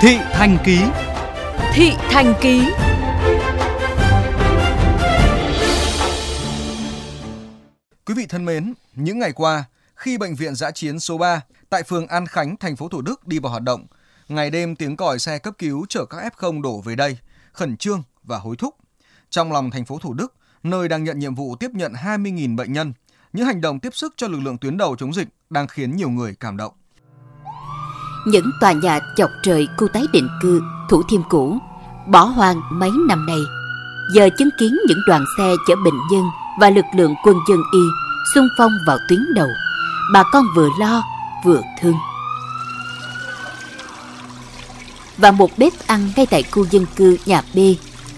Thị Thành Ký Thị Thành Ký Quý vị thân mến, những ngày qua, khi bệnh viện giã chiến số 3 tại phường An Khánh, thành phố Thủ Đức đi vào hoạt động, ngày đêm tiếng còi xe cấp cứu chở các F0 đổ về đây, khẩn trương và hối thúc. Trong lòng thành phố Thủ Đức, nơi đang nhận nhiệm vụ tiếp nhận 20.000 bệnh nhân, những hành động tiếp sức cho lực lượng tuyến đầu chống dịch đang khiến nhiều người cảm động. Những tòa nhà chọc trời khu tái định cư Thủ Thiêm cũ bỏ hoang mấy năm nay giờ chứng kiến những đoàn xe chở bệnh nhân và lực lượng quân dân y xung phong vào tuyến đầu bà con vừa lo vừa thương và một bếp ăn ngay tại khu dân cư nhà B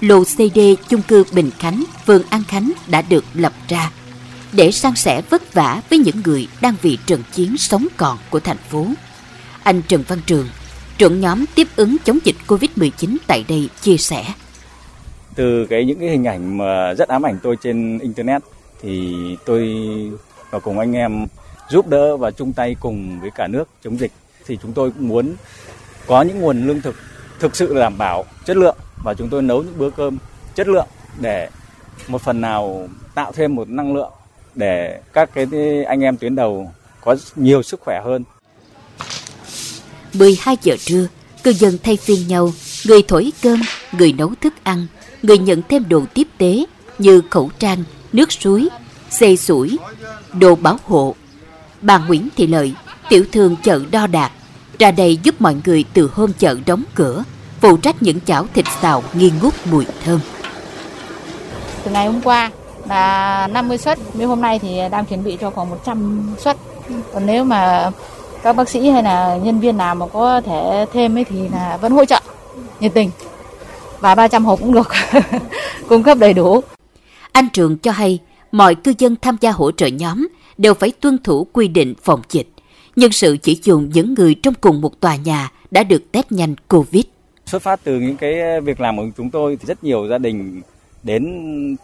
lô CD chung cư Bình Khánh, phường An Khánh đã được lập ra để san sẻ vất vả với những người đang vì trận chiến sống còn của thành phố. Anh Trần Văn Trường, trưởng nhóm tiếp ứng chống dịch Covid-19 tại đây chia sẻ. Từ cái những cái hình ảnh mà rất ám ảnh tôi trên internet thì tôi và cùng anh em giúp đỡ và chung tay cùng với cả nước chống dịch thì chúng tôi cũng muốn có những nguồn lương thực thực sự đảm bảo chất lượng và chúng tôi nấu những bữa cơm chất lượng để một phần nào tạo thêm một năng lượng để các cái anh em tuyến đầu có nhiều sức khỏe hơn. 12 giờ trưa, cư dân thay phiên nhau, người thổi cơm, người nấu thức ăn, người nhận thêm đồ tiếp tế như khẩu trang, nước suối, xe sủi, đồ bảo hộ. Bà Nguyễn Thị Lợi, tiểu thương chợ Đo Đạt, ra đây giúp mọi người từ hôm chợ đóng cửa, phụ trách những chảo thịt xào nghi ngút mùi thơm. Từ ngày hôm qua là 50 suất, mấy hôm nay thì đang chuẩn bị cho khoảng 100 suất. Còn nếu mà các bác sĩ hay là nhân viên nào mà có thể thêm ấy thì là vẫn hỗ trợ nhiệt tình. Và 300 hộp cũng được, cung cấp đầy đủ. Anh Trường cho hay, mọi cư dân tham gia hỗ trợ nhóm đều phải tuân thủ quy định phòng dịch. Nhân sự chỉ dùng những người trong cùng một tòa nhà đã được test nhanh COVID. Xuất phát từ những cái việc làm của chúng tôi thì rất nhiều gia đình đến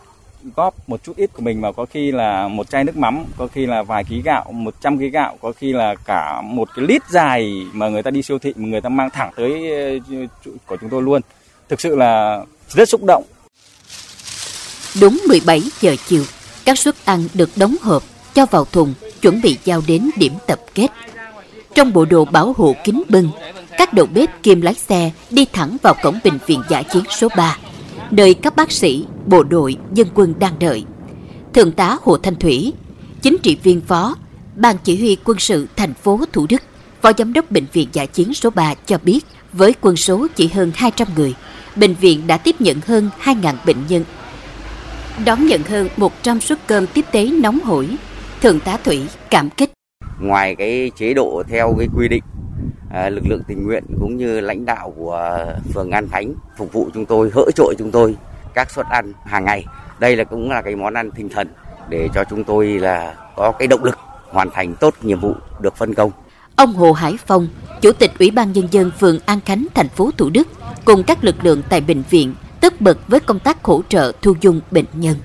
góp một chút ít của mình mà có khi là một chai nước mắm, có khi là vài ký gạo, 100 ký gạo, có khi là cả một cái lít dài mà người ta đi siêu thị mà người ta mang thẳng tới ờ, của chúng tôi luôn. Thực sự là rất xúc động. Đúng 17 giờ chiều, các suất ăn được đóng hộp, cho vào thùng, chuẩn bị giao đến điểm tập kết. Trong bộ đồ bảo hộ kính bưng, các đầu bếp kiêm lái xe đi thẳng vào cổng bệnh viện giả chiến số 3 nơi các bác sĩ, bộ đội, dân quân đang đợi. Thượng tá Hồ Thanh Thủy, chính trị viên phó, Ban Chỉ huy quân sự thành phố Thủ Đức, Phó Giám đốc Bệnh viện Giả chiến số 3 cho biết với quân số chỉ hơn 200 người, bệnh viện đã tiếp nhận hơn 2.000 bệnh nhân. Đón nhận hơn 100 suất cơm tiếp tế nóng hổi, Thượng tá Thủy cảm kích. Ngoài cái chế độ theo cái quy định À, lực lượng tình nguyện cũng như lãnh đạo của phường An Khánh phục vụ chúng tôi, hỗ trợ chúng tôi các suất ăn hàng ngày. Đây là cũng là cái món ăn tinh thần để cho chúng tôi là có cái động lực hoàn thành tốt nhiệm vụ được phân công. Ông Hồ Hải Phong, Chủ tịch Ủy ban Nhân dân phường An Khánh, thành phố Thủ Đức, cùng các lực lượng tại bệnh viện tất bật với công tác hỗ trợ thu dung bệnh nhân.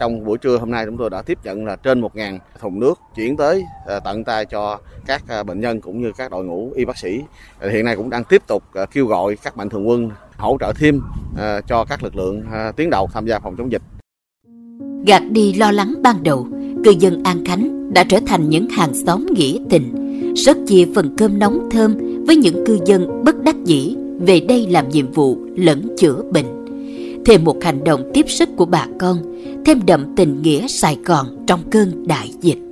Trong buổi trưa hôm nay chúng tôi đã tiếp nhận là trên 1.000 thùng nước chuyển tới ờ, tận tay cho các ờ, bệnh nhân cũng như các đội ngũ y bác sĩ. Ờ, hiện nay cũng đang tiếp tục kêu gọi các mạnh thường quân hỗ trợ thêm cho các lực lượng tiến đầu tham gia phòng chống dịch. Gạt đi lo lắng ban đầu, cư dân An Khánh đã trở thành những hàng xóm nghĩa tình, rất chia phần cơm nóng thơm với những cư dân bất đắc dĩ về đây làm nhiệm vụ lẫn chữa bệnh thêm một hành động tiếp sức của bà con, thêm đậm tình nghĩa Sài Gòn trong cơn đại dịch.